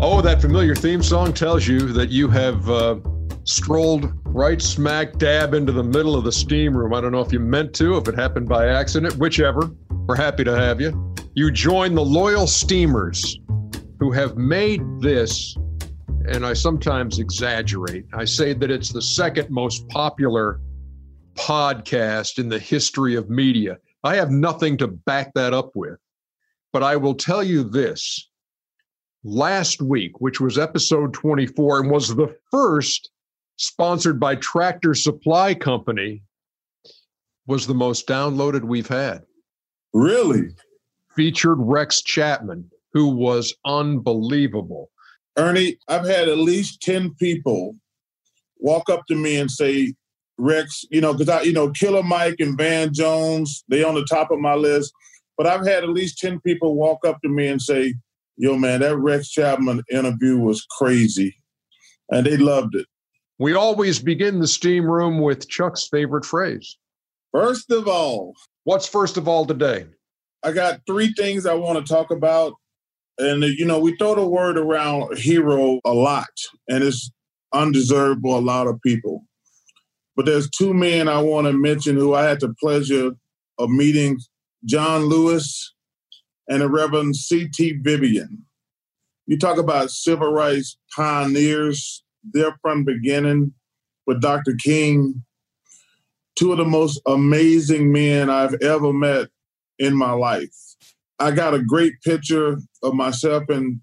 Oh, that familiar theme song tells you that you have uh, strolled right smack dab into the middle of the steam room. I don't know if you meant to, if it happened by accident, whichever. We're happy to have you. You join the loyal steamers who have made this, and I sometimes exaggerate. I say that it's the second most popular podcast in the history of media. I have nothing to back that up with, but I will tell you this last week, which was episode 24 and was the first sponsored by Tractor Supply Company, was the most downloaded we've had. Really? Featured Rex Chapman, who was unbelievable. Ernie, I've had at least 10 people walk up to me and say, Rex, you know, because I, you know, Killer Mike and Van Jones, they on the top of my list. But I've had at least 10 people walk up to me and say, yo, man, that Rex Chapman interview was crazy. And they loved it. We always begin the steam room with Chuck's favorite phrase. First of all, what's first of all today? I got three things I want to talk about. And, you know, we throw the word around hero a lot, and it's undeserved for a lot of people. But there's two men I want to mention who I had the pleasure of meeting John Lewis and the Reverend C.T. Vivian. You talk about civil rights pioneers, they're from beginning with Dr. King, two of the most amazing men I've ever met in my life. I got a great picture of myself and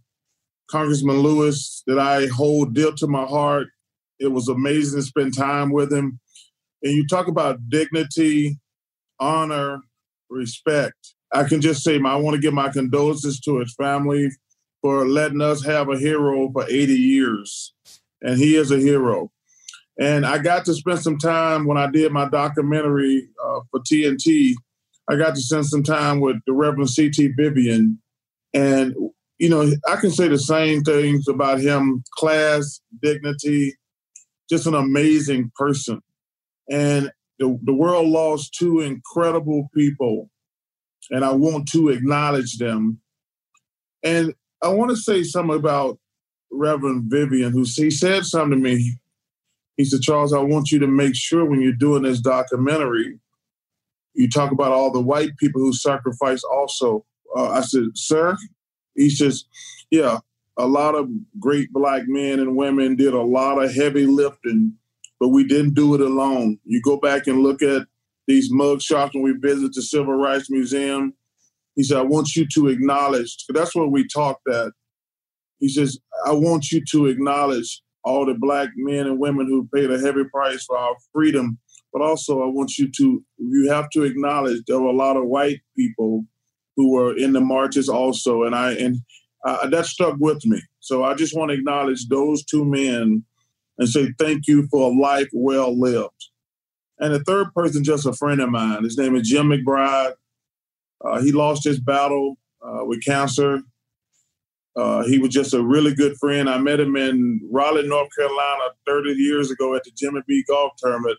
Congressman Lewis that I hold dear to my heart. It was amazing to spend time with him. And you talk about dignity, honor, respect. I can just say I want to give my condolences to his family for letting us have a hero for 80 years. And he is a hero. And I got to spend some time when I did my documentary uh, for TNT. I got to spend some time with the Reverend C.T. Vivian. And, you know, I can say the same things about him class, dignity, just an amazing person. And the, the world lost two incredible people and I want to acknowledge them. And I want to say something about Reverend Vivian, who he said something to me. He said, Charles, I want you to make sure when you're doing this documentary, you talk about all the white people who sacrificed also. Uh, I said, sir, he says, yeah, a lot of great black men and women did a lot of heavy lifting, but we didn't do it alone. You go back and look at these mug shots when we visit the Civil Rights Museum. He said, I want you to acknowledge, that's where we talked at. He says, I want you to acknowledge all the black men and women who paid a heavy price for our freedom. But also, I want you to, you have to acknowledge there were a lot of white people who were in the marches also. And I, and uh, that stuck with me. So I just want to acknowledge those two men and say thank you for a life well lived. And the third person, just a friend of mine. His name is Jim McBride. Uh, he lost his battle uh, with cancer. Uh, he was just a really good friend. I met him in Raleigh, North Carolina, 30 years ago at the Jimmy V Golf Tournament.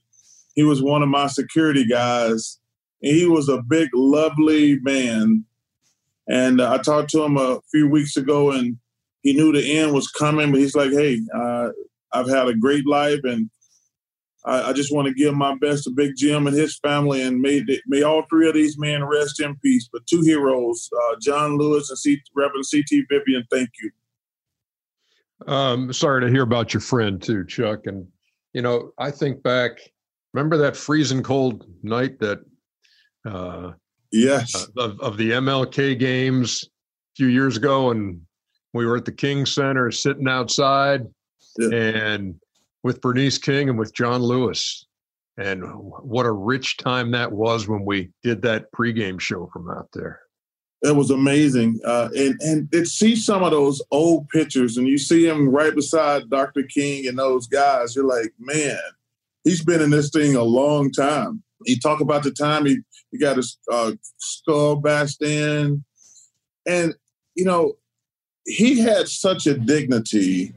He was one of my security guys. And he was a big, lovely man. And I talked to him a few weeks ago, and he knew the end was coming. But he's like, "Hey, uh, I've had a great life, and I, I just want to give my best to Big Jim and his family, and may may all three of these men rest in peace. But two heroes, uh, John Lewis and C, Reverend C.T. Vivian, thank you. Um, sorry to hear about your friend too, Chuck. And you know, I think back. Remember that freezing cold night that uh, yes uh, of, of the MLK games a few years ago, and we were at the King Center sitting outside, yeah. and with Bernice King and with John Lewis. And what a rich time that was when we did that pregame show from out there. it was amazing. Uh, and and to see some of those old pictures, and you see him right beside Dr. King and those guys, you're like, man, he's been in this thing a long time. He talk about the time he, he got his uh, skull bashed in, and you know, he had such a dignity.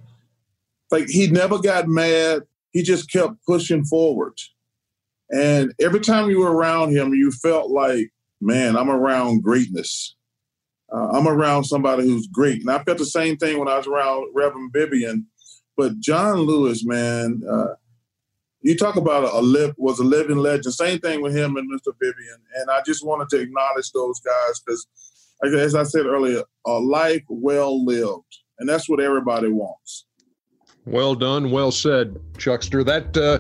Like he never got mad. He just kept pushing forward. And every time you were around him, you felt like, man, I'm around greatness uh, I'm around somebody who's great. And I felt the same thing when I was around Reverend Vivian. But John Lewis, man, uh, you talk about a, a was a living legend. Same thing with him and Mr. Vivian. And I just wanted to acknowledge those guys because, as I said earlier, a life well lived. And that's what everybody wants. Well done. Well said, Chuckster. That uh,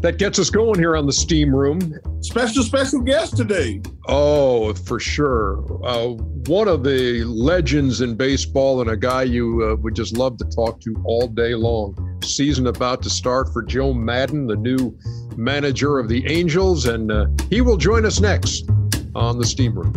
that gets us going here on the steam room. Special, special guest today. Oh, for sure. Uh, one of the legends in baseball and a guy you uh, would just love to talk to all day long. Season about to start for Joe Maddon, the new manager of the Angels, and uh, he will join us next on the steam room.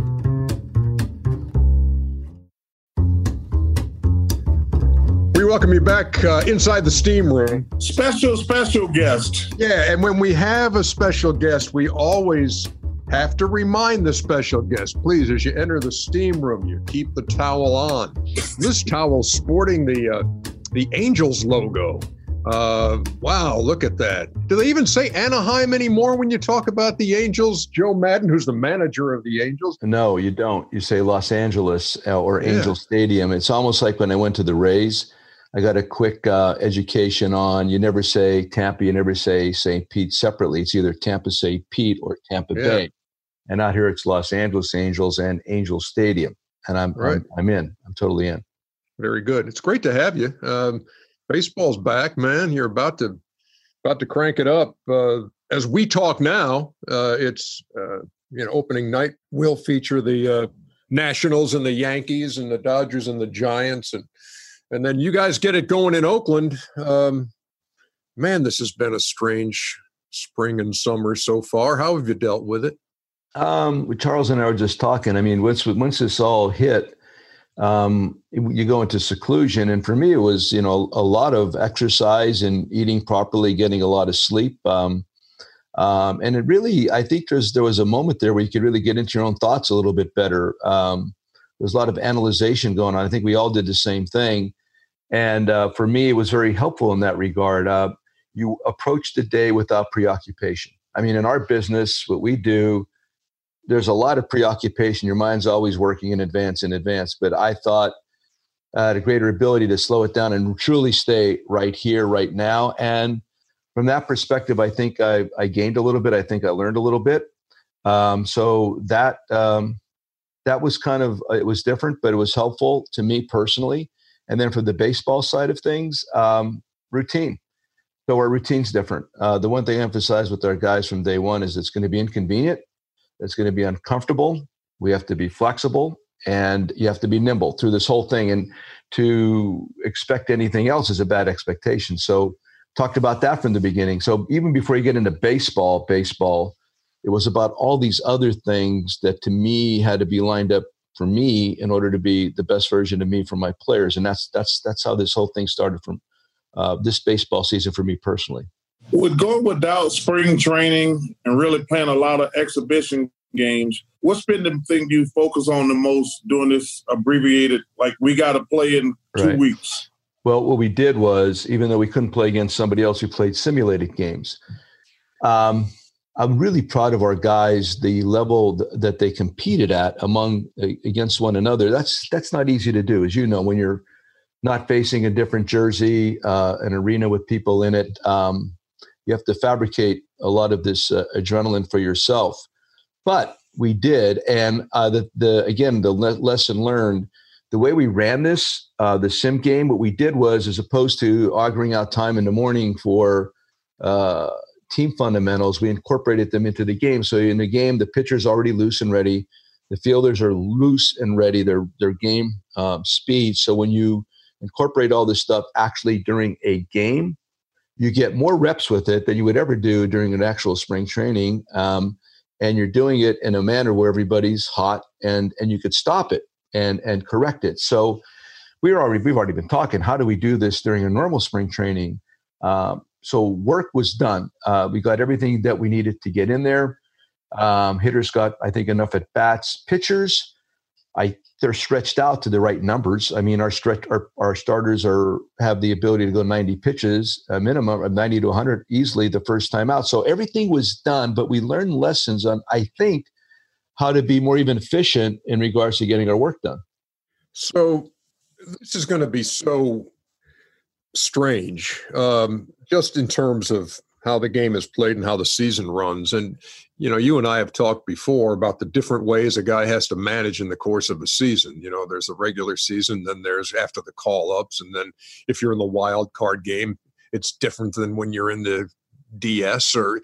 Welcome you back uh, inside the steam room. Special, special guest. Yeah, and when we have a special guest, we always have to remind the special guest, please, as you enter the steam room, you keep the towel on. This towel sporting the uh, the Angels logo. Uh, wow, look at that. Do they even say Anaheim anymore when you talk about the Angels? Joe Maddon, who's the manager of the Angels? No, you don't. You say Los Angeles uh, or Angel yeah. Stadium. It's almost like when I went to the Rays I got a quick uh, education on you never say Tampa, you never say St. Pete separately. It's either Tampa St. Pete or Tampa yeah. Bay. And out here it's Los Angeles Angels and Angel Stadium. And I'm, right. I'm, I'm in. I'm totally in. Very good. It's great to have you. Um, baseball's back, man. You're about to about to crank it up. Uh, as we talk now, uh, it's uh, you know opening night will feature the uh, Nationals and the Yankees and the Dodgers and the Giants and and then you guys get it going in Oakland. Um, man, this has been a strange spring and summer so far. How have you dealt with it? Um, Charles and I were just talking. I mean, once once this all hit, um, you go into seclusion, and for me, it was you know a lot of exercise and eating properly, getting a lot of sleep. Um, um, and it really, I think there's there was a moment there where you could really get into your own thoughts a little bit better. Um, there's a lot of analyzation going on. I think we all did the same thing. And uh, for me, it was very helpful in that regard. Uh, you approach the day without preoccupation. I mean, in our business, what we do, there's a lot of preoccupation. Your mind's always working in advance, in advance. But I thought I had a greater ability to slow it down and truly stay right here, right now. And from that perspective, I think I, I gained a little bit. I think I learned a little bit. Um, so that um, that was kind of it was different, but it was helpful to me personally. And then for the baseball side of things, um, routine. So our routine's different. Uh, the one thing I emphasize with our guys from day one is it's going to be inconvenient, it's going to be uncomfortable. We have to be flexible, and you have to be nimble through this whole thing. And to expect anything else is a bad expectation. So talked about that from the beginning. So even before you get into baseball, baseball, it was about all these other things that to me had to be lined up for me in order to be the best version of me for my players. And that's that's that's how this whole thing started from uh, this baseball season for me personally. With going without spring training and really playing a lot of exhibition games, what's been the thing you focus on the most during this abbreviated? Like we got to play in two right. weeks. Well, what we did was, even though we couldn't play against somebody else who played simulated games, um, I'm really proud of our guys, the level th- that they competed at among against one another. That's that's not easy to do, as you know, when you're not facing a different jersey, uh, an arena with people in it. Um, you have to fabricate a lot of this uh, adrenaline for yourself. But we did, and uh, the the again the le- lesson learned. The way we ran this, uh, the sim game, what we did was, as opposed to auguring out time in the morning for uh, team fundamentals, we incorporated them into the game. So in the game, the pitcher's already loose and ready. The fielders are loose and ready. Their their game um, speed. So when you incorporate all this stuff actually during a game, you get more reps with it than you would ever do during an actual spring training. Um, and you're doing it in a manner where everybody's hot and and you could stop it and and correct it. So we are already we've already been talking. How do we do this during a normal spring training? Um, so work was done. Uh, we got everything that we needed to get in there. Um, hitters got, I think, enough at bats. Pitchers, I they're stretched out to the right numbers. I mean, our stretch our, our starters are have the ability to go 90 pitches, a minimum of 90 to 100 easily the first time out. So everything was done, but we learned lessons on, I think, how to be more even efficient in regards to getting our work done. So this is going to be so strange, um, just in terms of how the game is played and how the season runs. And you know, you and I have talked before about the different ways a guy has to manage in the course of a season. You know, there's a regular season, then there's after the call ups, and then if you're in the wild card game, it's different than when you're in the DS or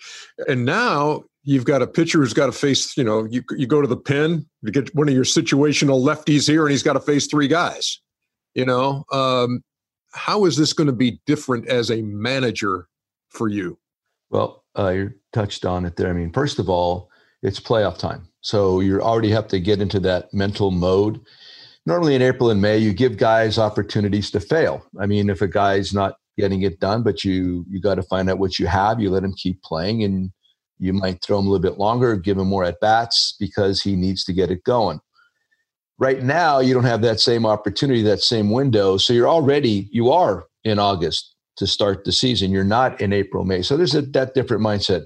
and now you've got a pitcher who's got to face, you know, you you go to the pen, to get one of your situational lefties here and he's got to face three guys. You know, um, how is this going to be different as a manager for you? Well, uh, you touched on it there. I mean, first of all, it's playoff time. So you already have to get into that mental mode. Normally in April and May, you give guys opportunities to fail. I mean, if a guy's not getting it done, but you you got to find out what you have. You let him keep playing, and you might throw him a little bit longer, give him more at bats because he needs to get it going. Right now, you don't have that same opportunity, that same window. So you're already you are in August to start the season. You're not in April, May. So there's a, that different mindset.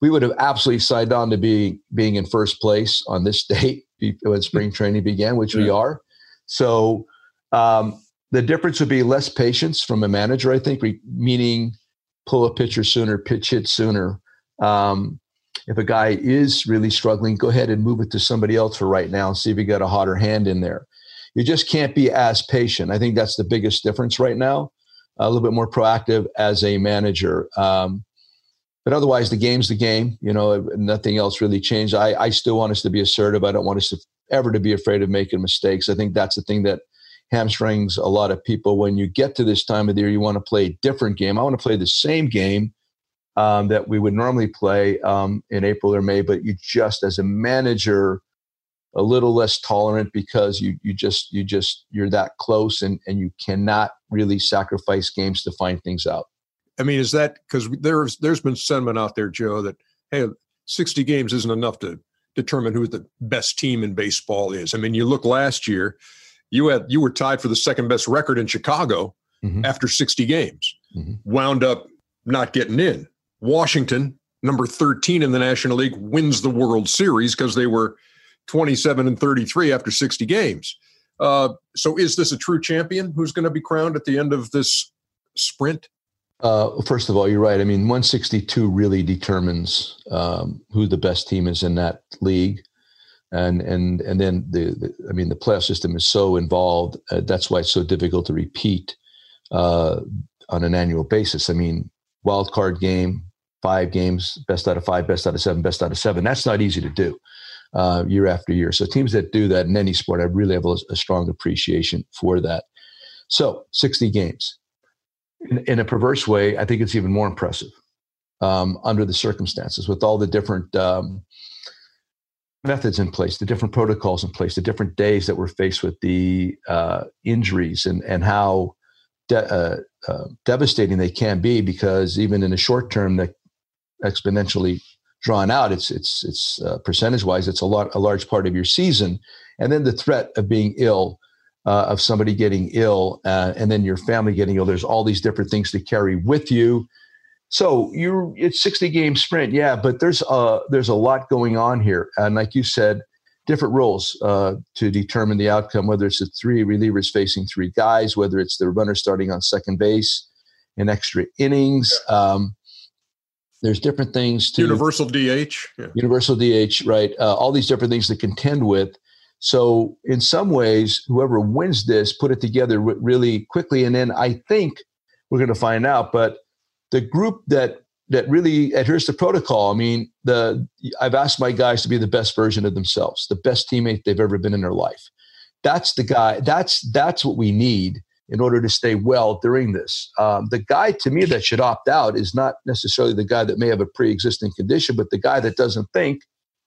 We would have absolutely signed on to be being in first place on this date when spring training began, which yeah. we are. So um, the difference would be less patience from a manager, I think, meaning pull a pitcher sooner, pitch hit sooner. Um, if a guy is really struggling, go ahead and move it to somebody else for right now and see if you got a hotter hand in there. You just can't be as patient. I think that's the biggest difference right now a little bit more proactive as a manager. Um, but otherwise, the game's the game. You know, nothing else really changed. I, I still want us to be assertive. I don't want us to ever to be afraid of making mistakes. I think that's the thing that hamstrings a lot of people. When you get to this time of the year, you want to play a different game. I want to play the same game um, that we would normally play um, in April or May, but you just, as a manager, a little less tolerant because you you just you just you're that close and and you cannot really sacrifice games to find things out. I mean, is that because there's there's been sentiment out there, Joe, that hey, 60 games isn't enough to determine who the best team in baseball is. I mean, you look last year, you had you were tied for the second best record in Chicago mm-hmm. after 60 games. Mm-hmm. Wound up not getting in. Washington, number 13 in the National League, wins the World Series because they were 27 and 33 after 60 games. Uh, so is this a true champion who's going to be crowned at the end of this sprint? Uh, first of all, you're right. I mean, 162 really determines um, who the best team is in that league, and and and then the, the I mean, the playoff system is so involved. Uh, that's why it's so difficult to repeat uh, on an annual basis. I mean, wild card game, five games, best out of five, best out of seven, best out of seven. That's not easy to do uh, year after year. So teams that do that in any sport, I really have a, a strong appreciation for that. So 60 games. In, in, a perverse way, I think it's even more impressive um, under the circumstances with all the different um, methods in place, the different protocols in place, the different days that we're faced with, the uh, injuries, and and how de- uh, uh, devastating they can be. Because even in the short term, that exponentially drawn out, it's it's it's uh, percentage wise, it's a lot a large part of your season, and then the threat of being ill, uh, of somebody getting ill, uh, and then your family getting ill. There's all these different things to carry with you. So you're it's 60 game sprint, yeah, but there's a there's a lot going on here, and like you said, different rules uh, to determine the outcome. Whether it's the three relievers facing three guys, whether it's the runner starting on second base in extra innings. Um, there's different things to universal DH, yeah. universal DH, right? Uh, all these different things to contend with. So, in some ways, whoever wins this put it together really quickly, and then I think we're going to find out. But the group that that really adheres to protocol. I mean, the I've asked my guys to be the best version of themselves, the best teammate they've ever been in their life. That's the guy. That's that's what we need in order to stay well during this. Um, the guy to me that should opt out is not necessarily the guy that may have a pre existing condition, but the guy that doesn't think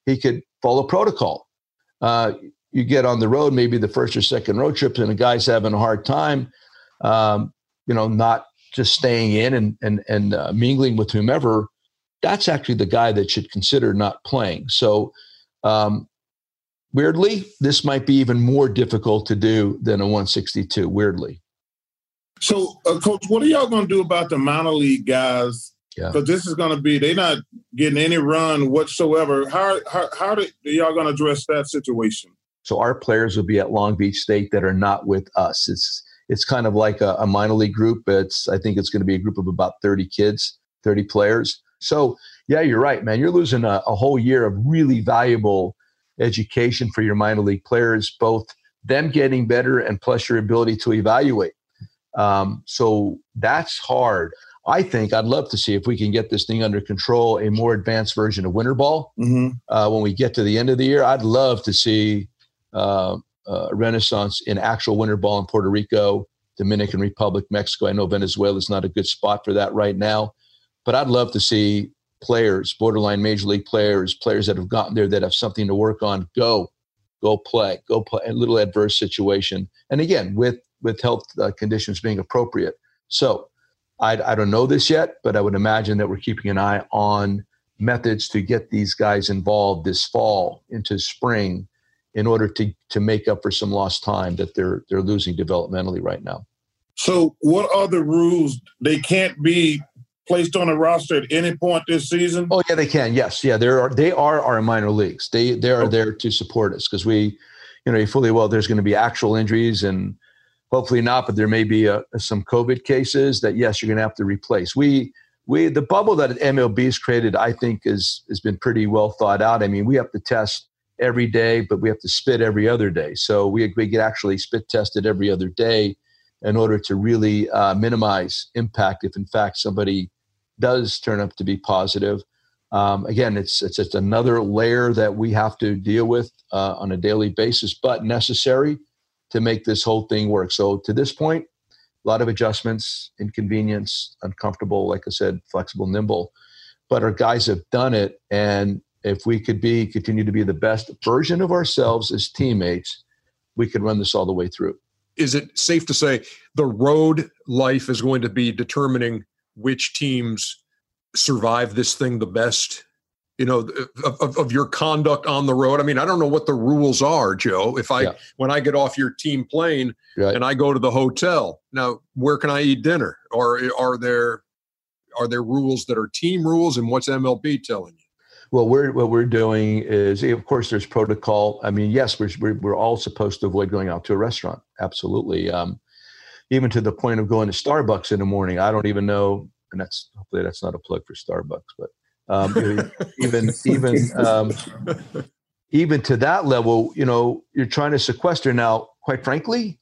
he could follow protocol. uh, you get on the road, maybe the first or second road trips, and a guy's having a hard time, um, you know, not just staying in and and and uh, mingling with whomever. That's actually the guy that should consider not playing. So, um, weirdly, this might be even more difficult to do than a 162. Weirdly. So, uh, coach, what are y'all going to do about the minor league guys? Because yeah. this is going to be they're not getting any run whatsoever. How how how are y'all going to address that situation? So our players will be at Long Beach State that are not with us. It's it's kind of like a, a minor league group. It's I think it's going to be a group of about 30 kids, 30 players. So yeah, you're right, man. You're losing a, a whole year of really valuable education for your minor league players, both them getting better and plus your ability to evaluate. Um, so that's hard. I think I'd love to see if we can get this thing under control, a more advanced version of winter ball. Mm-hmm. Uh, when we get to the end of the year, I'd love to see uh, uh, renaissance in actual winter ball in Puerto Rico, Dominican Republic, Mexico. I know Venezuela is not a good spot for that right now, but I'd love to see players, borderline major league players, players that have gotten there that have something to work on, go, go play, go play a little adverse situation, and again with with health uh, conditions being appropriate. So I, I don't know this yet, but I would imagine that we're keeping an eye on methods to get these guys involved this fall into spring in order to to make up for some lost time that they're they're losing developmentally right now. So, what are the rules? They can't be placed on a roster at any point this season. Oh yeah, they can. Yes, yeah, they are. They are our minor leagues. They they are okay. there to support us because we, you know, you fully well. There's going to be actual injuries and hopefully not, but there may be a, some COVID cases that yes, you're going to have to replace. We we the bubble that MLB has created, I think, is has been pretty well thought out. I mean, we have to test every day, but we have to spit every other day. So we, we get actually spit tested every other day in order to really uh, minimize impact if in fact somebody does turn up to be positive. Um, again, it's it's just another layer that we have to deal with uh, on a daily basis, but necessary to make this whole thing work. So to this point, a lot of adjustments, inconvenience, uncomfortable, like I said, flexible, nimble. But our guys have done it, and if we could be continue to be the best version of ourselves as teammates, we could run this all the way through. Is it safe to say the road life is going to be determining which teams survive this thing the best? You know, of, of, of your conduct on the road. I mean, I don't know what the rules are, Joe. If I yeah. when I get off your team plane right. and I go to the hotel, now where can I eat dinner? Or are there are there rules that are team rules, and what's MLB telling you? Well, we're, what we're doing is, of course, there's protocol. I mean, yes, we're, we're all supposed to avoid going out to a restaurant. Absolutely. Um, even to the point of going to Starbucks in the morning. I don't even know, and that's hopefully that's not a plug for Starbucks, but um, even even um, even to that level, you know, you're trying to sequester. Now, quite frankly,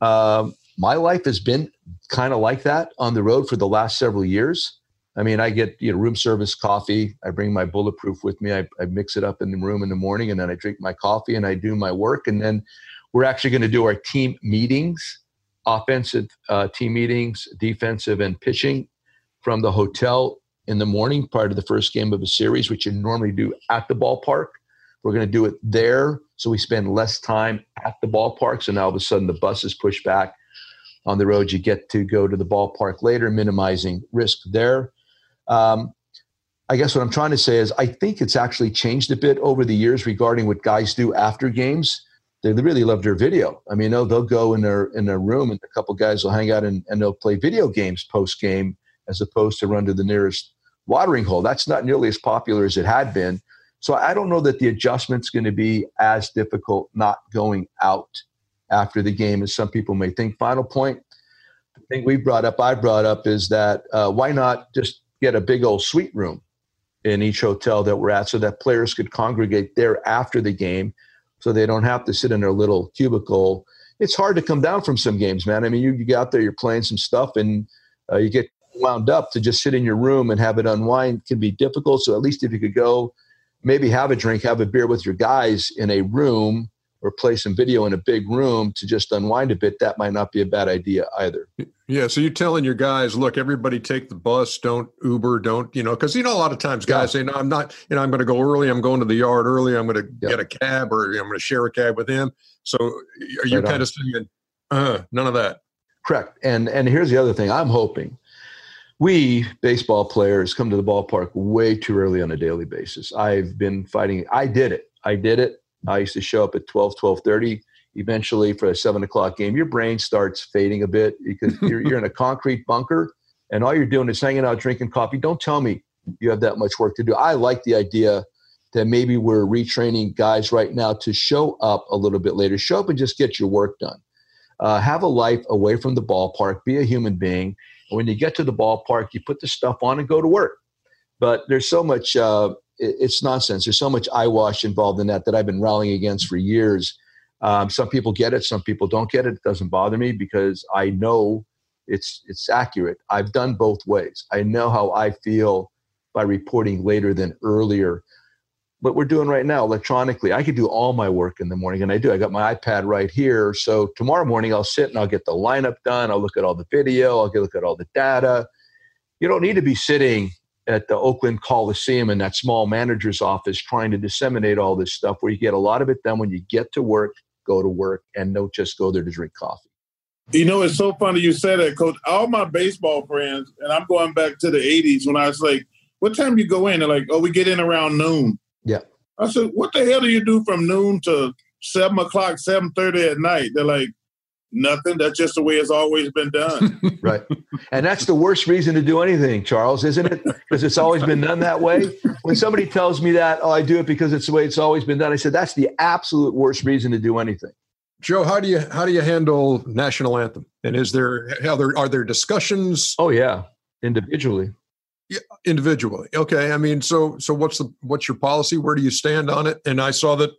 um, my life has been kind of like that on the road for the last several years. I mean, I get you know room service coffee. I bring my bulletproof with me. I, I mix it up in the room in the morning, and then I drink my coffee and I do my work. And then we're actually going to do our team meetings, offensive uh, team meetings, defensive and pitching, from the hotel in the morning prior to the first game of a series, which you normally do at the ballpark. We're going to do it there, so we spend less time at the ballpark. So now all of a sudden the bus is pushed back on the road. You get to go to the ballpark later, minimizing risk there. Um, I guess what I'm trying to say is I think it's actually changed a bit over the years regarding what guys do after games. They really love their video. I mean, they'll, they'll go in their in their room and a couple guys will hang out and, and they'll play video games post game as opposed to run to the nearest watering hole. That's not nearly as popular as it had been. So I don't know that the adjustment's going to be as difficult not going out after the game as some people may think. Final point, the thing we brought up, I brought up, is that uh, why not just get a big old suite room in each hotel that we're at so that players could congregate there after the game so they don't have to sit in their little cubicle. It's hard to come down from some games, man. I mean, you, you get out there, you're playing some stuff, and uh, you get wound up to just sit in your room and have it unwind can be difficult. So at least if you could go, maybe have a drink, have a beer with your guys in a room or play some video in a big room to just unwind a bit, that might not be a bad idea either. Yeah. So you're telling your guys, look, everybody take the bus, don't Uber, don't, you know, because, you know, a lot of times guys yeah. say, no, I'm not, you know, I'm going to go early. I'm going to the yard early. I'm going to yeah. get a cab or I'm going to share a cab with him. So are you right kind on. of saying, uh, none of that? Correct. And, and here's the other thing I'm hoping we baseball players come to the ballpark way too early on a daily basis. I've been fighting. I did it. I did it. I used to show up at 12, 1230. Eventually, for a seven o'clock game, your brain starts fading a bit because you're, you're in a concrete bunker and all you're doing is hanging out, drinking coffee. Don't tell me you have that much work to do. I like the idea that maybe we're retraining guys right now to show up a little bit later. Show up and just get your work done. Uh, have a life away from the ballpark. Be a human being. When you get to the ballpark, you put the stuff on and go to work. But there's so much uh, it's nonsense. There's so much eyewash involved in that that I've been rallying against for years. Um, some people get it, some people don't get it. It doesn't bother me because I know it's it's accurate. I've done both ways. I know how I feel by reporting later than earlier. What we're doing right now electronically, I could do all my work in the morning, and I do. I got my iPad right here. So tomorrow morning, I'll sit and I'll get the lineup done. I'll look at all the video. I'll get look at all the data. You don't need to be sitting at the Oakland Coliseum in that small manager's office trying to disseminate all this stuff where you get a lot of it done when you get to work, go to work, and don't just go there to drink coffee. You know, it's so funny you said that, Coach. All my baseball friends, and I'm going back to the 80s when I was like, what time do you go in? They're like, oh, we get in around noon. Yeah. I said, what the hell do you do from noon to 7 o'clock, 7.30 at night? They're like, Nothing. That's just the way it's always been done. right. And that's the worst reason to do anything, Charles, isn't it? Because it's always been done that way. When somebody tells me that, oh, I do it because it's the way it's always been done, I said, that's the absolute worst reason to do anything. Joe, how do you how do you handle national anthem? And is there are there are there discussions? Oh yeah, individually. Yeah, individually. Okay. I mean, so so what's the what's your policy? Where do you stand on it? And I saw that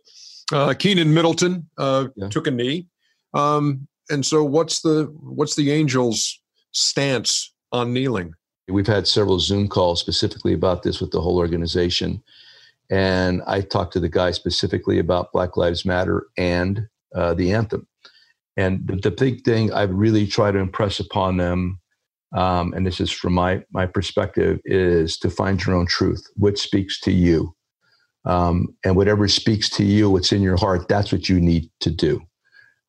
uh, Keynan Middleton uh, yeah. took a knee. Um, and so what's the what's the angels stance on kneeling we've had several zoom calls specifically about this with the whole organization and i talked to the guy specifically about black lives matter and uh, the anthem and the, the, big thing i really try to impress upon them um, and this is from my my perspective is to find your own truth what speaks to you um, and whatever speaks to you what's in your heart that's what you need to do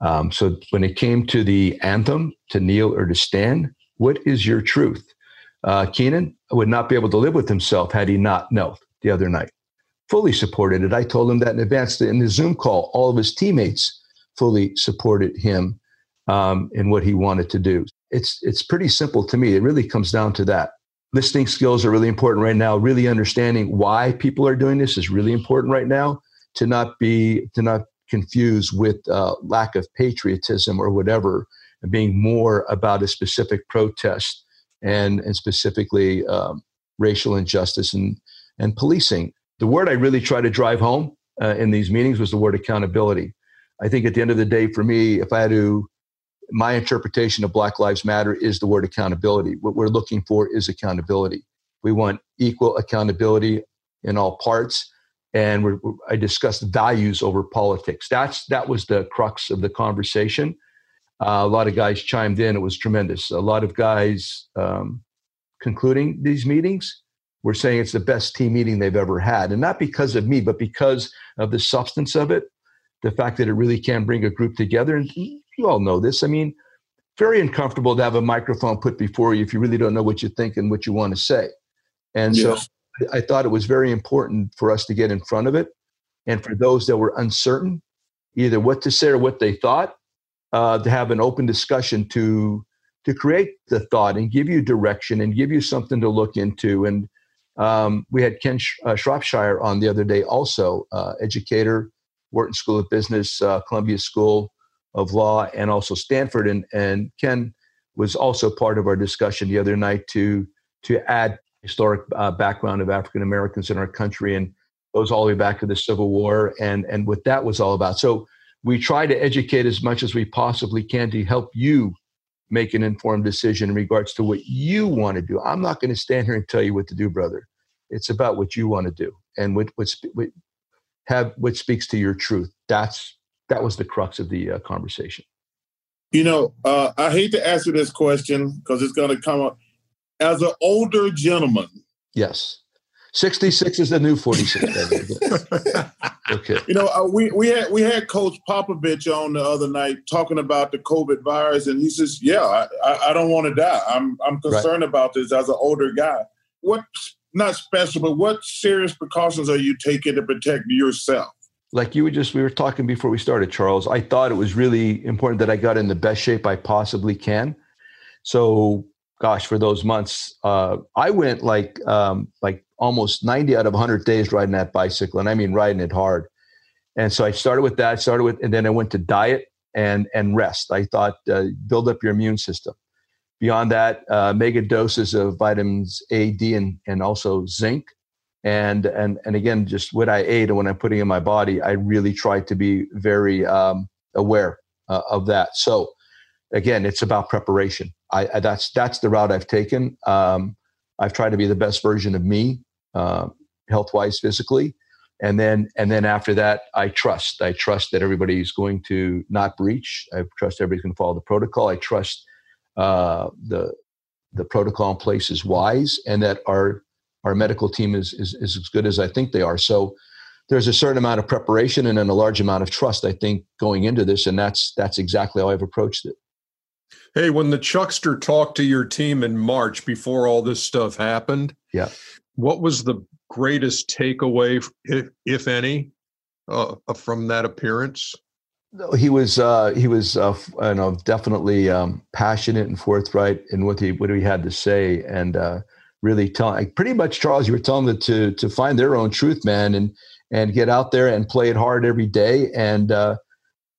um, so when it came to the anthem, to kneel or to stand, what is your truth? Uh, Keynan would not be able to live with himself had he not knelt the other night. Fully supported it. I told him that in advance in the Zoom call. All of his teammates fully supported him um, in what he wanted to do. It's it's pretty simple to me. It really comes down to that. Listening skills are really important right now. Really understanding why people are doing this is really important right now. To not be to not confuse with uh, lack of patriotism or whatever, and being more about a specific protest and, and specifically um, racial injustice and, and policing. The word I really try to drive home uh, in these meetings was the word accountability. I think at the end of the day, for me, if I had to, my interpretation of Black Lives Matter is the word accountability. What we're looking for is accountability. We want equal accountability in all parts and we're, I discussed values over politics. That's that was the crux of the conversation. Uh, a lot of guys chimed in. It was tremendous. A lot of guys um, concluding these meetings were saying it's the best team meeting they've ever had, and not because of me, but because of the substance of it, the fact that it really can bring a group together. And you all know this. I mean, very uncomfortable to have a microphone put before you if you really don't know what you think and what you want to say. And yes. so I thought it was very important for us to get in front of it. And for those that were uncertain, either what to say or what they thought, uh, to have an open discussion to to create the thought and give you direction and give you something to look into. And um, we had Ken Sh- uh, Shropshire on the other day, also uh, educator, Wharton School of Business, uh, Columbia School of Law, and also Stanford. And and Ken was also part of our discussion the other night to to add historic uh, background of African Americans in our country and goes all the way back to the Civil War and, and what that was all about. So we try to educate as much as we possibly can to help you make an informed decision in regards to what you want to do. I'm not going to stand here and tell you what to do, brother. It's about what you want to do and what, what, what have what speaks to your truth. That's that was the crux of the uh, conversation. You know, uh, I hate to ask you this question because it's going to come up. As an older gentleman, yes, sixty-six is the new forty-six. okay. You know, uh, we we had we had Coach Popovich on the other night talking about the COVID virus, and he says, "Yeah, I, I, I don't want to die. I'm I'm concerned right. about this as an older guy. What not special, but what serious precautions are you taking to protect yourself?" Like you were just we were talking before we started charles i thought it was really important that i got in the best shape i possibly can. So gosh for those months uh, i went like um, like almost 90 out of 100 days riding that bicycle and i mean riding it hard. And so i started with that started with and then i went to diet and and rest. I thought uh, build up your immune system. Beyond that uh, mega doses of vitamins a d and, and also zinc and and and again just what i ate and what i'm putting in my body i really try to be very um, aware uh, of that. So again it's about preparation. I, I, that's that's the route i've taken. Um, i've tried to be the best version of me uh, health wise physically. And then and then after that i trust. I trust that everybody's going to not breach. I trust everybody's going to follow the protocol. I trust uh, the the protocol in place is wise and that our our medical team is, is, is as good as I think they are. So there's a certain amount of preparation and then a large amount of trust, I think, going into this, and that's that's exactly how I've approached it. Hey, when the Chuckster talked to your team in March before all this stuff happened, yeah, what was the greatest takeaway, if, if any, uh, from that appearance? He was uh, he was uh, you know definitely um, passionate and forthright in what he what he had to say, and uh, really telling pretty much charles you were telling them to to find their own truth man and and get out there and play it hard every day. And uh,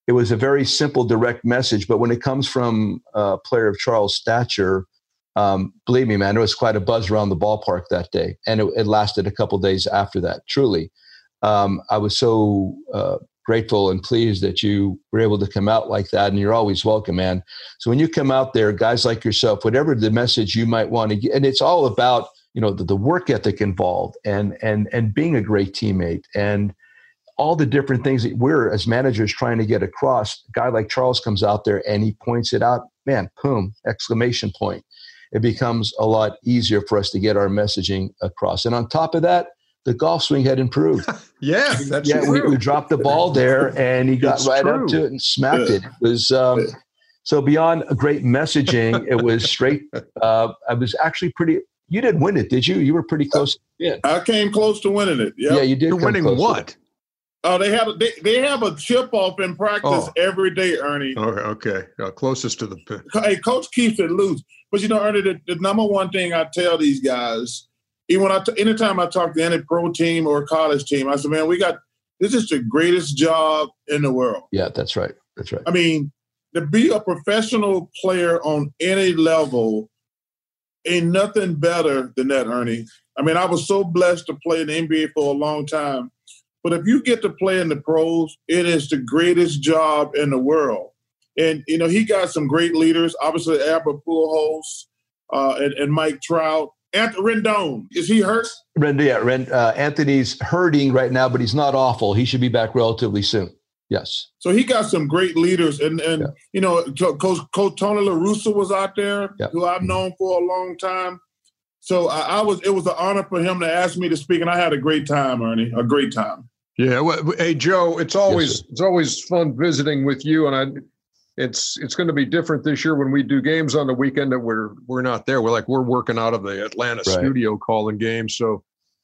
it was a very simple direct message. But when it comes from a player of charles stature um, believe me man there was quite a buzz around the ballpark that day. And it, it lasted a couple days after that truly. Um, i was so uh, grateful and pleased that you were able to come out like that. And you're always welcome, man. So when you come out there, guys like yourself, whatever the message you might want to get, and it's all about you know the, the work ethic involved and and and being a great teammate and all the different things that we're as managers trying to get across. A guy like Charles comes out there and he points it out. Man, boom! Exclamation point. It becomes a lot easier for us to get our messaging across. And on top of that, the golf swing had improved. yeah, that's yeah. We, we, dropped the ball there, and he got it's right true. up to it and smacked it. It was um, so beyond a great messaging. It was straight. Uh, I was actually pretty. You didn't win it, did you? You were pretty close. Yeah, I came close to winning it. Yep. Yeah, you did. You're winning what? Oh, they have a, they, they have a chip off in practice oh. every day, Ernie. Okay, okay. Uh, closest to the pin. Hey, coach keeps it loose, but you know, Ernie, the, the number one thing I tell these guys even when I t- anytime I talk to any pro team or college team, I said, man, we got this is the greatest job in the world. Yeah, that's right. That's right. I mean, to be a professional player on any level ain't nothing better than that, Ernie. I mean, I was so blessed to play in the NBA for a long time. But if you get to play in the pros, it is the greatest job in the world. And you know, he got some great leaders. Obviously, Albert Pujols uh, and, and Mike Trout. Anthony Rendon, is he hurt? Rend, yeah, Rend, uh, Anthony's hurting right now, but he's not awful. He should be back relatively soon. Yes. So he got some great leaders, and and yeah. you know, Coach, Coach Tony La Russa was out there, yeah. who I've known for a long time. So I, I, was. It was an honor for him to ask me to speak, and I had a great time, Ernie. A great time. Yeah. Well, hey, Joe, it's always yes, it's always fun visiting with you, and I it's it's going to be different this year when we do games on the weekend that we're we're not there. We're like we're working out of the Atlanta right. studio calling games. So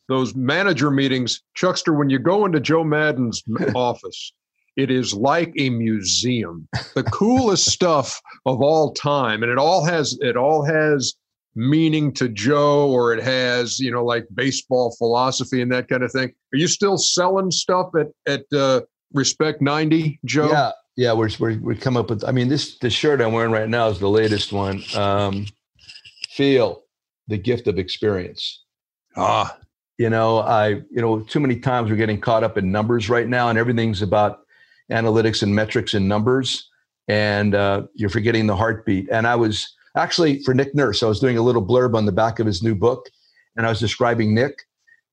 those manager meetings, Chuckster, when you go into Joe Maddon's office, it is like a museum. The coolest stuff of all time, and it all has it all has meaning to Joe, or it has you know like baseball philosophy and that kind of thing. Are you still selling stuff at at uh, Respect ninety, Joe? Yeah, yeah, we're, we're we come up with. I mean, this the shirt I'm wearing right now is the latest one. Um, feel the gift of experience. Ah, you know, I you know too many times we're getting caught up in numbers right now, and everything's about analytics and metrics and numbers, and uh, you're forgetting the heartbeat. And I was actually for Nick Nurse, I was doing a little blurb on the back of his new book, and I was describing Nick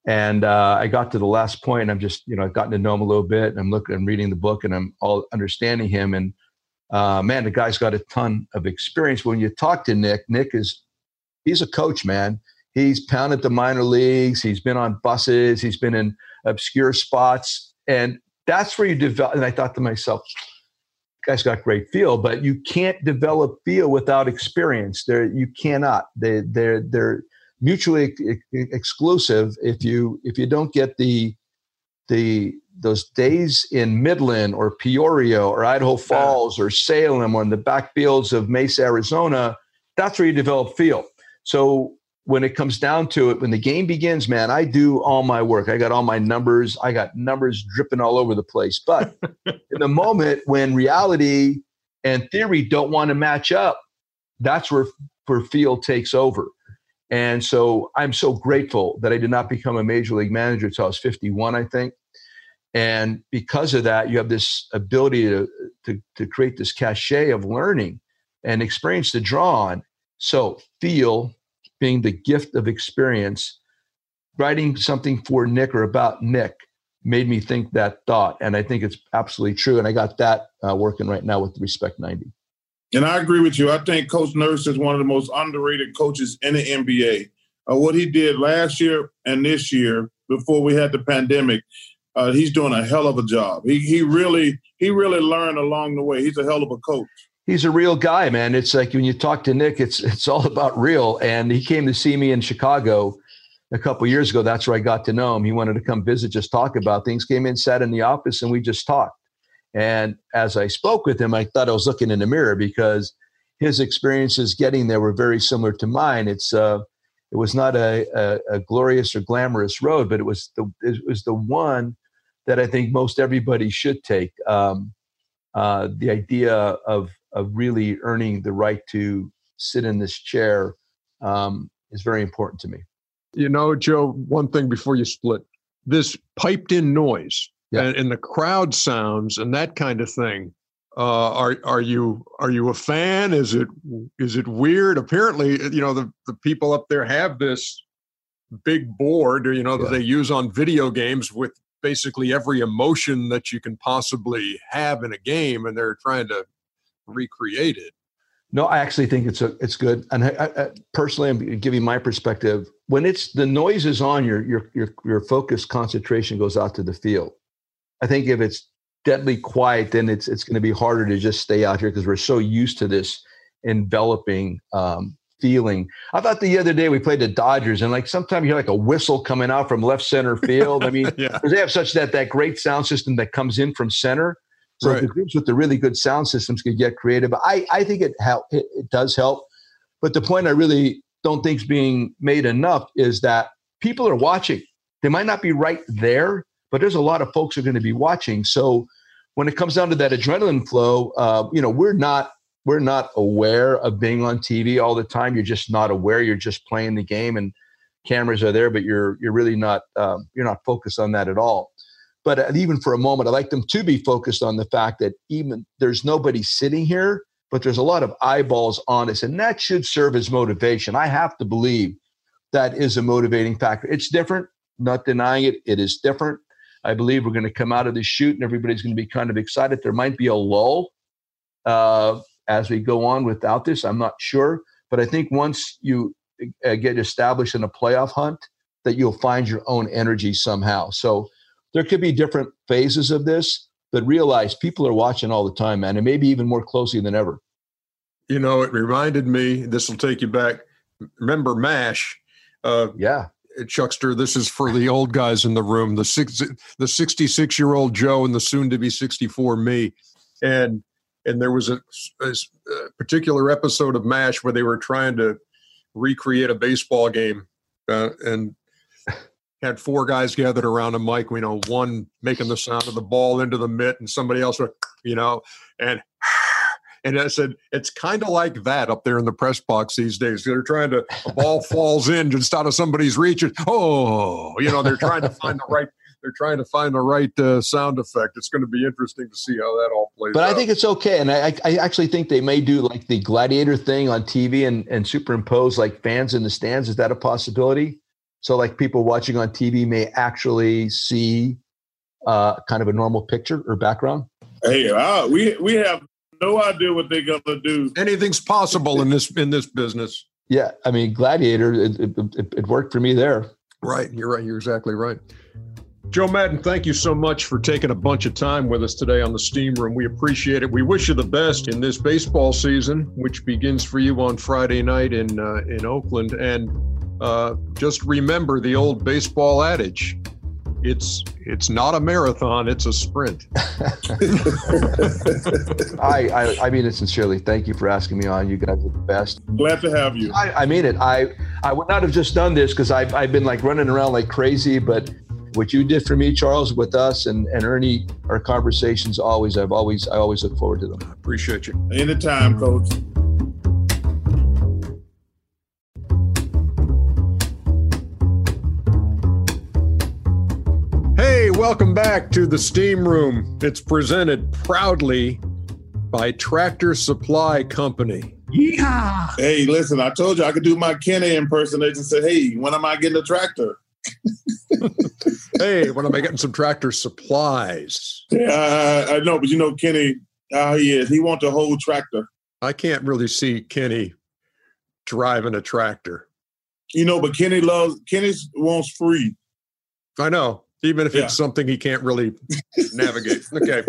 And uh, I got to the last point, and I'm just, you know, I've gotten to know him a little bit. And I'm looking, I'm reading the book, and I'm all understanding him. And uh, man, the guy's got a ton of experience. When you talk to Nick, Nick is, he's a coach, man. He's pounded the minor leagues. He's been on buses. He's been in obscure spots, and that's where you develop. And I thought to myself, guy's got great feel, but you can't develop feel without experience. There, you cannot. They, they're they're mutually exclusive if you if you don't get the the those days in Midland or Peoria or Idaho Falls or Salem or in the backfields of Mesa, Arizona, that's where you develop feel. So when it comes down to it, when the game begins, man, I do all my work. I got all my numbers. I got numbers dripping all over the place. But in the moment when reality and theory don't want to match up, that's where, where feel takes over. And so I'm so grateful that I did not become a major league manager until I was 51, I think. And because of that, you have this ability to, to, to create this cachet of learning and experience to draw on. So feel being the gift of experience, writing something for Nick or about Nick made me think that thought. And I think it's absolutely true. And I got that uh, working right now with Respect 90. And I agree with you. I think Coach Nurse is one of the most underrated coaches in the NBA. Uh, what he did last year and this year, before we had the pandemic, uh, he's doing a hell of a job. He he really he really learned along the way. He's a hell of a coach. He's a real guy, man. It's like when you talk to Nick, it's it's all about real. And he came to see me in Chicago a couple years ago. That's where I got to know him. He wanted to come visit, just talk about things. Came in, sat in the office, and we just talked. And as I spoke with him, I thought I was looking in the mirror because his experiences getting there were very similar to mine. It's uh, it was not a, a, a, glorious or glamorous road, but it was the it was the one that I think most everybody should take. Um, uh, the idea of of really earning the right to sit in this chair um, is very important to me. You know, Joe. One thing before you split, this piped in noise yeah. and, and, the crowd sounds and that kind of thing. Uh, are are you are you a fan? Is it is it weird? Apparently, you know the the people up there have this big board, you know, yeah. that they use on video games with basically every emotion that you can possibly have in a game, and they're trying to recreate it. No, I actually think it's a it's good. And I, I, personally, I'm giving my perspective. When it's the noise is on, your your your your focus concentration goes out to the field. I think if it's deadly quiet, then it's it's going to be harder to just stay out here because we're so used to this enveloping um, feeling. I thought the other day we played the Dodgers, and like sometimes you hear like a whistle coming out from left center field. I mean, yeah. they have such that that great sound system that comes in from center. So right. the groups with the really good sound systems could get creative. I, I think it help it, it does help. But the point I really don't think is being made enough is that people are watching. They might not be right there, but there's a lot of folks who are going to be watching. So when it comes down to that adrenaline flow, uh, you know, we're not we're not aware of being on TV all the time. You're just not aware. You're just playing the game, and cameras are there, but you're you're really not um, you're not focused on that at all. But uh, even for a moment, I like them to be focused on the fact that even there's nobody sitting here, but there's a lot of eyeballs on us, and that should serve as motivation. I have to believe that is a motivating factor. It's different, not denying it. It is different. I believe we're going to come out of this chute and everybody's going to be kind of excited. There might be a lull uh, as we go on without this. I'm not sure. But I think once you uh, get established in a playoff hunt, that you'll find your own energy somehow. So there could be different phases of this, but realize people are watching all the time, man, and maybe even more closely than ever. You know, it reminded me, this will take you back. Remember MASH? Uh, yeah. Chuckster, this is for the old guys in the room, the six, the 66 year old Joe and the soon to be 64 me. And, and there was a, a, particular episode of MASH where they were trying to recreate a baseball game. Uh, and had four guys gathered around a mic, you know, one making the sound of the ball into the mitt and somebody else, you know, and and I said, it's kind of like that up there in the press box these days. They're trying to, a ball falls in just out of somebody's reach. And, oh, you know, they're trying to find the right, they're trying to find the right uh, sound effect. It's going to be interesting to see how that all plays but out. I think it's okay. And I, I actually think they may do like the gladiator thing on TV and, and superimpose like fans in the stands. Is that a possibility? So, like people watching on TV may actually see uh, kind of a normal picture or background. Hey, uh, we we have no idea what they're gonna do. Anything's possible in this in this business. Yeah, I mean, Gladiator, it, it, it worked for me there. Right, you're right. You're exactly right. Joe Maddon, thank you so much for taking a bunch of time with us today on the Steam Room. We appreciate it. We wish you the best in this baseball season, which begins for you on Friday night in uh, in Oakland. And uh, just remember the old baseball adage: it's it's not a marathon, it's a sprint. I, I, I mean it sincerely. Thank you for asking me on. You guys are the best. Glad to have you. I, I mean it. I I would not have just done this because I've I've been like running around like crazy, but what you did for me, Charles, with us and, and Ernie, our conversations always, I've always, I always look forward to them. I appreciate you. Anytime, coach. Welcome back to the Steam Room. It's presented proudly by Tractor Supply Company. Yeah. Hey, listen, I told you I could do my Kenny impersonation and say, hey, when am I getting a tractor? hey, when am I getting some tractor supplies? Yeah, I, I know, but you know Kenny how he is. He wants a whole tractor. I can't really see Kenny driving a tractor. You know, but Kenny loves Kenny wants free. I know, even if yeah. it's something he can't really navigate. Okay.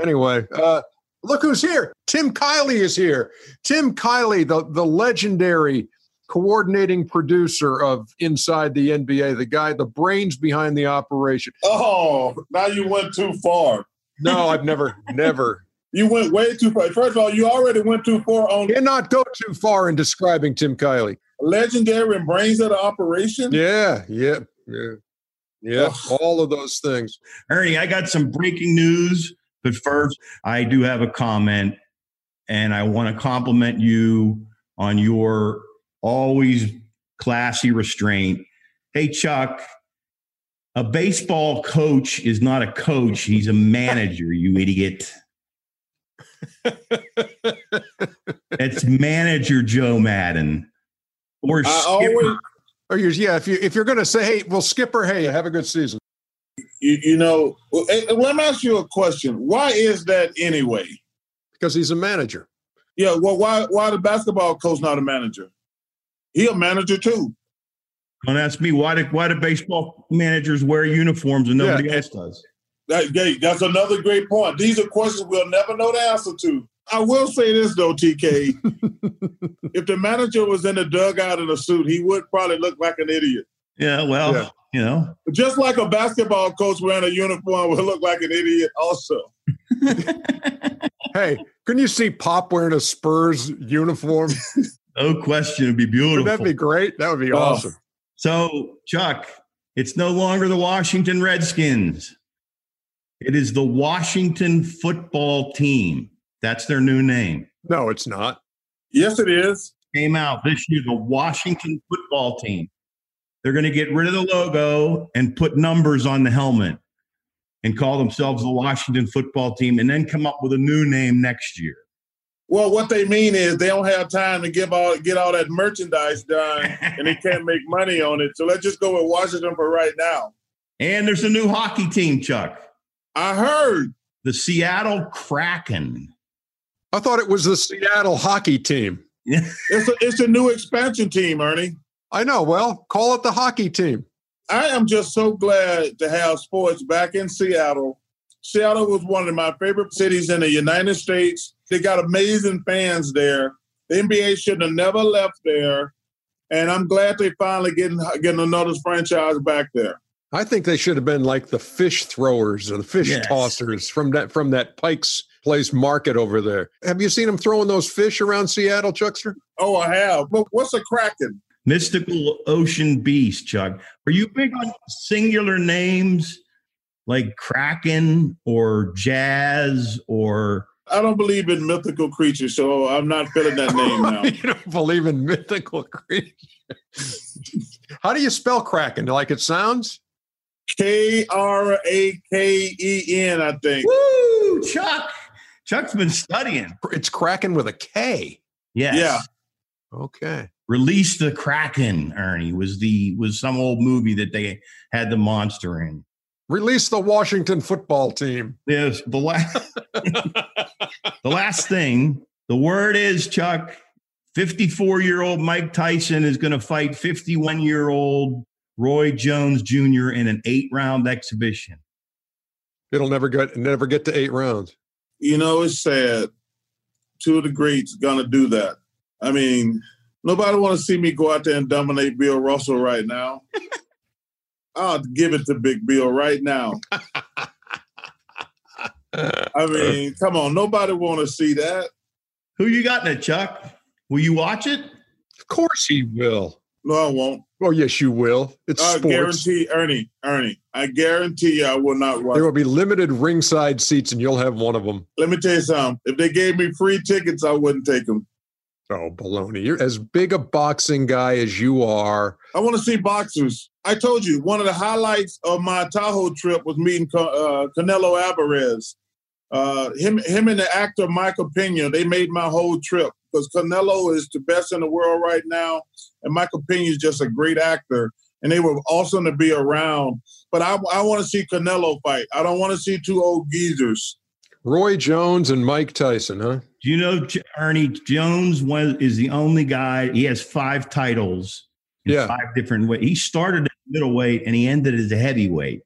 Anyway, uh, look who's here. Tim Kiely is here. Tim Kiely, the the legendary coordinating producer of Inside the NBA, the guy, the brains behind the operation. Oh, now you went too far. No, I've never, never. You went way too far. First of all, you already went too far on. Cannot go too far in describing Tim Kiely. Legendary and brains of the operation. Yeah, yeah, yeah, yeah. All of those things. Ernie, I got some breaking news, but first, I do have a comment, and I want to compliment you on your always classy restraint. Hey, Chuck, a baseball coach is not a coach, he's a manager, you idiot. it's manager Joe Maddon Or I always, or yeah, if you if you're gonna say, hey, well, Skipper, hey, have a good season. You, you know, let me ask you a question. Why is that anyway? Because he's a manager. Yeah, well, why why the basketball coach not a manager? He a manager too. Don't ask me why do why do baseball managers wear uniforms and nobody yeah, else does. That, that's another great point. These are questions we'll never know the answer to. I will say this though, TK. if the manager was in a dugout in a suit, he would probably look like an idiot. Yeah, well, yeah. you know. Just like a basketball coach wearing a uniform would look like an idiot also. hey, couldn't you see Pop wearing a Spurs uniform? No question. It'd be beautiful. That would that be great? That would be oh. awesome. So, Chuck, it's no longer the Washington Redskins. It is the Washington football team. That's their new name. No, it's not. Yes, it is. Came out this year, the Washington football team. They're going to get rid of the logo and put numbers on the helmet and call themselves the Washington football team and then come up with a new name next year. Well, what they mean is they don't have time to give all get all that merchandise done, and they can't make money on it. So let's just go with Washington for right now. And there's a new hockey team, Chuck. I heard the Seattle Kraken. I thought it was the Seattle hockey team. it's a, it's a new expansion team, Ernie. I know. Well, call it the hockey team. I am just so glad to have sports back in Seattle. Seattle was one of my favorite cities in the United States they got amazing fans there. The NBA should have never left there, and I'm glad they finally getting getting another franchise back there. I think they should have been like the fish throwers or the fish yes. tossers from that from that Pike's Place market over there. Have you seen them throwing those fish around Seattle, Chuckster? Oh, I have. But what's a kraken? Mystical ocean beast, Chuck. Are you big on singular names like Kraken or Jazz or I don't believe in mythical creatures, so I'm not filling that name now. you don't believe in mythical creatures? How do you spell Kraken? Like it sounds? K R A K E N, I think. Woo, Chuck. Chuck's been studying. It's Kraken with a K. Yes. Yeah. Okay. Release the Kraken, Ernie, was the was some old movie that they had the monster in. Release the Washington football team. Yes, the last the last thing, the word is Chuck, 54-year-old Mike Tyson is going to fight 51-year-old Roy Jones Jr. in an eight-round exhibition. It'll never get never get to eight rounds. You know, it's sad. Two of the greats gonna do that. I mean, nobody want to see me go out there and dominate Bill Russell right now. I'll give it to Big Bill right now. I mean, come on, nobody want to see that. Who you got in it, Chuck? Will you watch it? Of course he will. No, I won't. Oh yes, you will. It's I sports. guarantee, Ernie, Ernie, I guarantee you I will not watch. There will be limited ringside seats, and you'll have one of them. Let me tell you something. If they gave me free tickets, I wouldn't take them. Oh, baloney! You're as big a boxing guy as you are. I want to see boxers. I told you one of the highlights of my Tahoe trip was meeting uh, Canelo Alvarez. Uh, him, him, and the actor Michael Pena. They made my whole trip because Canelo is the best in the world right now, and Michael Pena is just a great actor. And they were awesome to be around. But I, I want to see Canelo fight. I don't want to see two old geezers. Roy Jones and Mike Tyson, huh? Do you know Ernie Jones was is the only guy? He has five titles. yeah, five different ways. He started at middleweight and he ended as a heavyweight.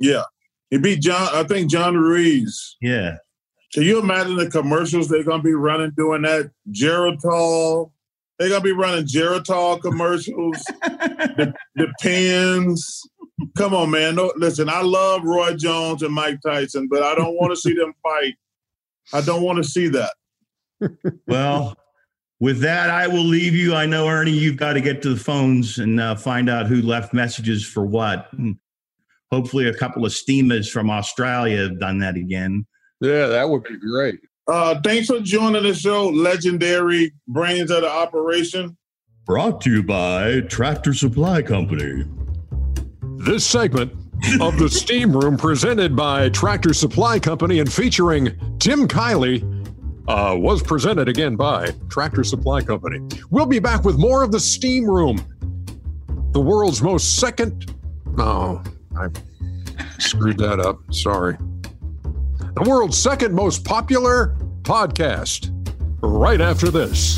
Yeah, he beat John. I think John Ruiz. Yeah. Can you imagine the commercials they're gonna be running doing that? Geritol. They're gonna be running Geritol commercials. the, the pins. Come on, man. No, listen, I love Roy Jones and Mike Tyson, but I don't want to see them fight. I don't want to see that. well, with that, I will leave you. I know, Ernie, you've got to get to the phones and uh, find out who left messages for what. And hopefully, a couple of steamers from Australia have done that again. Yeah, that would be great. Uh, thanks for joining the show, legendary brains of the operation. Brought to you by Tractor Supply Company. This segment of the Steam Room, presented by Tractor Supply Company and featuring Tim Kiely, uh, was presented again by Tractor Supply Company. We'll be back with more of the Steam Room, the world's most second. Oh, I screwed that up. Sorry. The world's second most popular podcast. Right after this.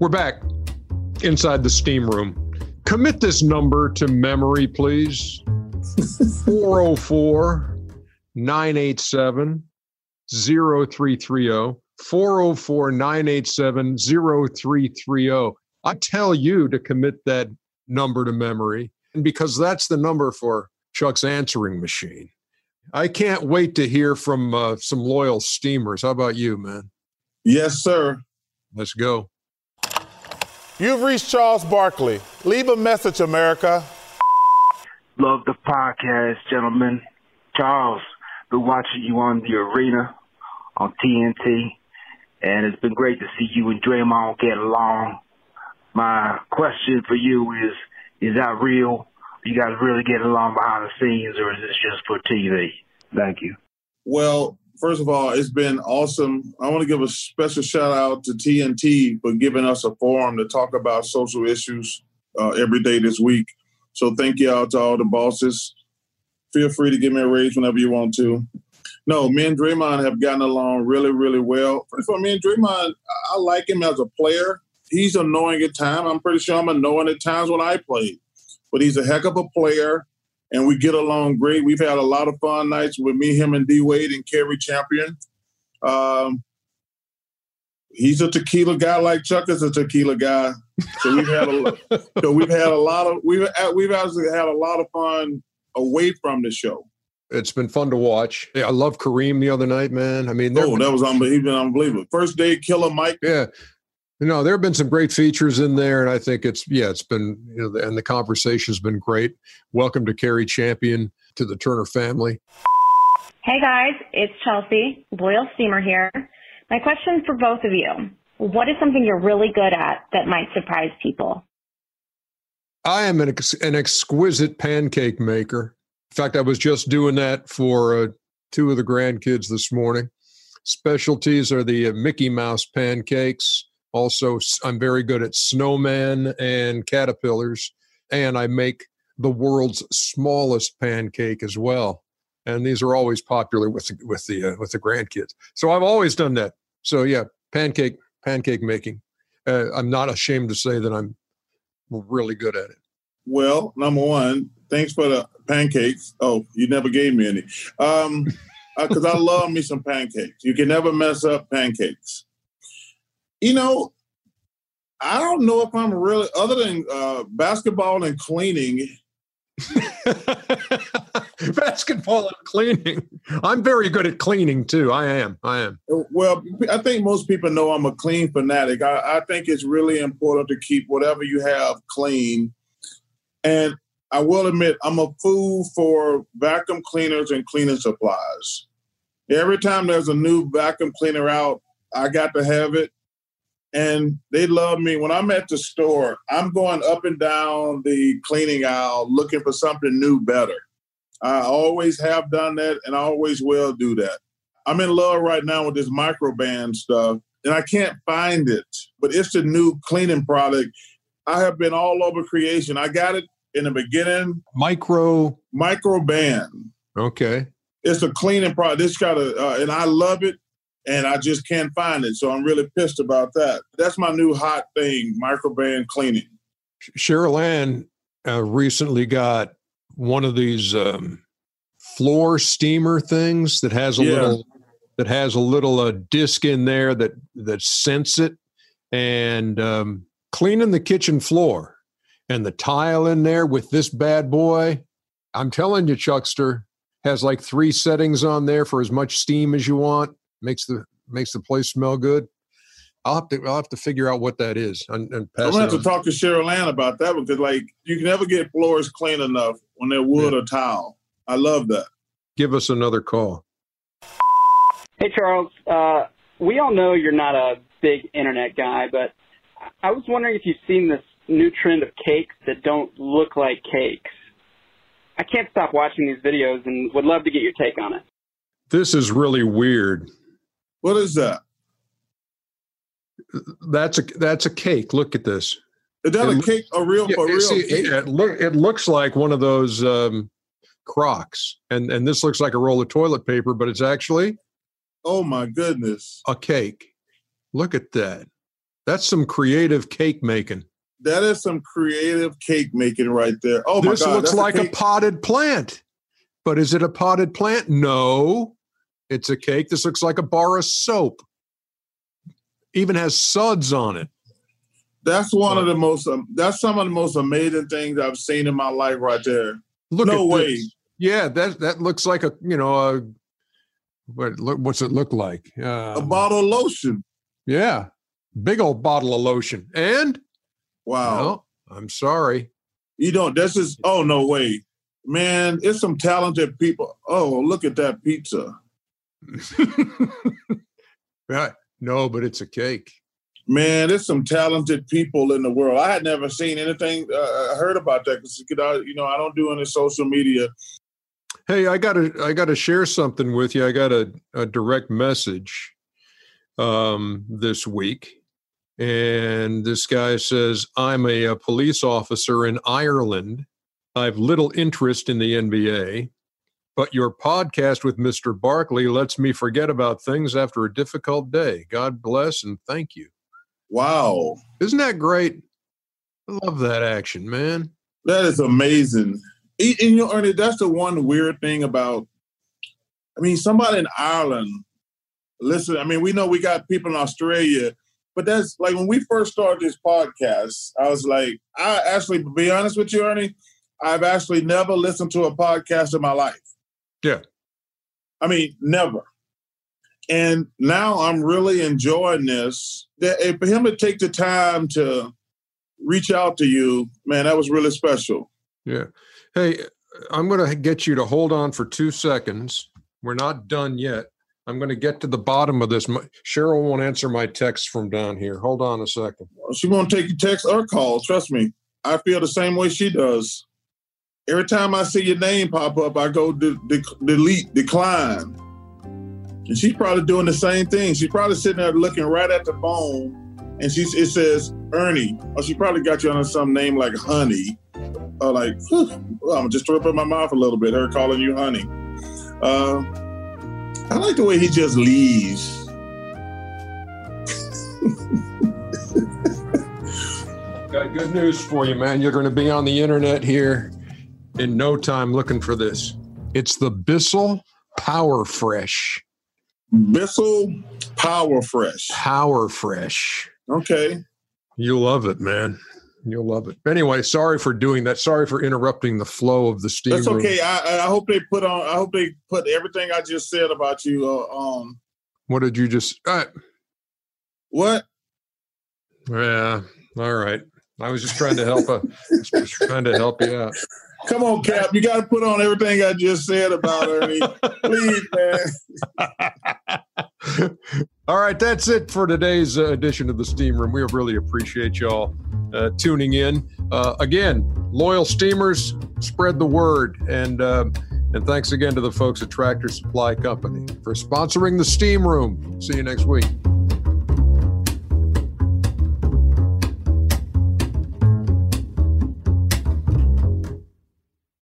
We're back inside the steam room. Commit this number to memory, please 404 987 0330. 404 987 0330. I tell you to commit that number to memory and because that's the number for Chuck's answering machine. I can't wait to hear from uh, some loyal steamers. How about you, man? Yes, sir. Let's go. You've reached Charles Barkley. Leave a message, America. Love the podcast, gentlemen. Charles, been watching you on the arena on TNT, and it's been great to see you and Draymond get along. My question for you is, is that real? You guys really get along behind the scenes, or is this just for TV? Thank you. Well, first of all, it's been awesome. I want to give a special shout out to TNT for giving us a forum to talk about social issues uh, every day this week. So thank you all to all the bosses. Feel free to give me a raise whenever you want to. No, me and Draymond have gotten along really, really well. First of all, me and Draymond, I like him as a player. He's annoying at times. I'm pretty sure I'm annoying at times when I play. But he's a heck of a player and we get along great. We've had a lot of fun nights with me, him, and D Wade and Cari Champion. Um, he's a tequila guy, like Chuck is a tequila guy. So we've had a so we've had a lot of we've we've actually had a lot of fun away from the show. It's been fun to watch. Yeah, I love Kareem the other night, man. I mean, oh, that was unbelievable. unbelievable. First day, Killer Mike. Yeah, you know, there have been some great features in there, and I think it's yeah, it's been you know, and the conversation's been great. Welcome to Cari Champion to the Turner family. Hey guys, it's Chelsea Loyal Steamer here. My question for both of you: What is something you're really good at that might surprise people? I am an, ex- an exquisite pancake maker. Fact, I was just doing that for uh, two of the grandkids this morning. Specialties are the uh, Mickey Mouse pancakes. Also, I'm very good at snowman and caterpillars, and I make the world's smallest pancake as well. And these are always popular with the, with the uh, with the grandkids. So I've always done that. So yeah, pancake pancake making. Uh, I'm not ashamed to say that I'm really good at it. Well, number one, thanks for the pancakes. Oh, you never gave me any. Um, because uh, I love me some pancakes. You can never mess up pancakes. You know, I don't know if I'm really other than uh, basketball and cleaning. basketball and cleaning. I'm very good at cleaning too. I am. I am. Well, I think most people know I'm a clean fanatic. I, I think it's really important to keep whatever you have clean. And I will admit, I'm a fool for vacuum cleaners and cleaning supplies. Every time there's a new vacuum cleaner out, I got to have it. And they love me. When I'm at the store, I'm going up and down the cleaning aisle looking for something new, better. I always have done that and I always will do that. I'm in love right now with this microban stuff and I can't find it, but it's the new cleaning product. I have been all over creation. I got it in the beginning. Micro microban. Okay. It's a cleaning product. This got a, uh, and I love it, and I just can't find it. So I'm really pissed about that. That's my new hot thing: microban cleaning. Cheryl Ann uh, recently got one of these um, floor steamer things that has a yeah. little that has a little uh, disc in there that that scents it and um, cleaning the kitchen floor and the tile in there with this bad boy. I'm telling you, Chuckster has like three settings on there for as much steam as you want. Makes the makes the place smell good. I'll have to I'll have to figure out what that is. And, and I'm gonna have to talk to Cheryl Ann about that one because like you can never get floors clean enough when they're wood yeah. or tile. I love that. Give us another call. Hey Charles, uh, we all know you're not a big internet guy, but I was wondering if you've seen this new trend of cakes that don't look like cakes. I can't stop watching these videos and would love to get your take on it. This is really weird. What is that? That's a that's a cake. Look at this. Is that it a cake? A real yeah, a real see, cake? It, look, it looks like one of those um, Crocs, and and this looks like a roll of toilet paper, but it's actually. Oh my goodness! A cake. Look at that. That's some creative cake making. That is some creative cake making right there. Oh this my god! This looks like a, a potted plant. But is it a potted plant? No. It's a cake. This looks like a bar of soap. Even has suds on it. That's one of the most. Um, that's some of the most amazing things I've seen in my life, right there. Look no way. This. Yeah, that that looks like a you know a what what's it look like? Um, a bottle of lotion. Yeah, big old bottle of lotion. And Wow. No, I'm sorry. You don't. This is. Oh no way, man! It's some talented people. Oh, look at that pizza. No, but it's a cake. Man, there's some talented people in the world. I had never seen anything. Uh, I uh, heard about that because you know I don't do any social media. Hey, I gotta I gotta share something with you. I got a, a direct message um, this week and this guy says, I'm a, a, police officer in Ireland. I have little interest in the NBA, but your podcast with Mr. Barkley lets me forget about things after a difficult day. God bless and thank you. Wow. Isn't that great? I love that action, man. That is amazing. And, you know, Ernie, that's the one weird thing about, I mean, somebody in Ireland, listen, I mean, we know we got people in Australia but that's like when we first started this podcast, I was like, I actually, to be honest with you, Ernie, I've actually never listened to a podcast in my life. Yeah. I mean, never. And now I'm really enjoying this. That eh, for him to take the time to reach out to you, man, that was really special. Yeah. Hey, I'm going to get you to hold on for two seconds. We're not done yet. I'm going to get to the bottom of this. Cheryl won't answer my text from down here. Hold on a second. She won't take your text or call. Trust me. I feel the same way she does. Every time I see your name pop up, I go de- de- delete, decline. And she's probably doing the same thing. She's probably sitting there looking right at the phone, and she's it says Ernie, or she probably got you under some name like Honey, or like well, I'm just in my mouth a little bit. Her calling you Honey. Uh, I like the way he just leaves. Got good news for you, man. You're going to be on the internet here in no time looking for this. It's the Bissell Power Fresh. Bissell Power Fresh. Power Fresh. Okay. You'll love it, man. You'll love it. Anyway, sorry for doing that. Sorry for interrupting the flow of the steam. That's room. okay. I, I hope they put on. I hope they put everything I just said about you uh, on. What did you just? Uh, What? yeah. All right. I was just trying to help. Uh, just trying to help you out. Come on, Cap. You got to put on everything I just said about Ernie. Please, man. All right, that's it for today's uh, edition of the Steam Room. We really appreciate y'all uh, tuning in. Uh, again, loyal steamers, spread the word, and uh, and thanks again to the folks at Tractor Supply Company for sponsoring the Steam Room. See you next week.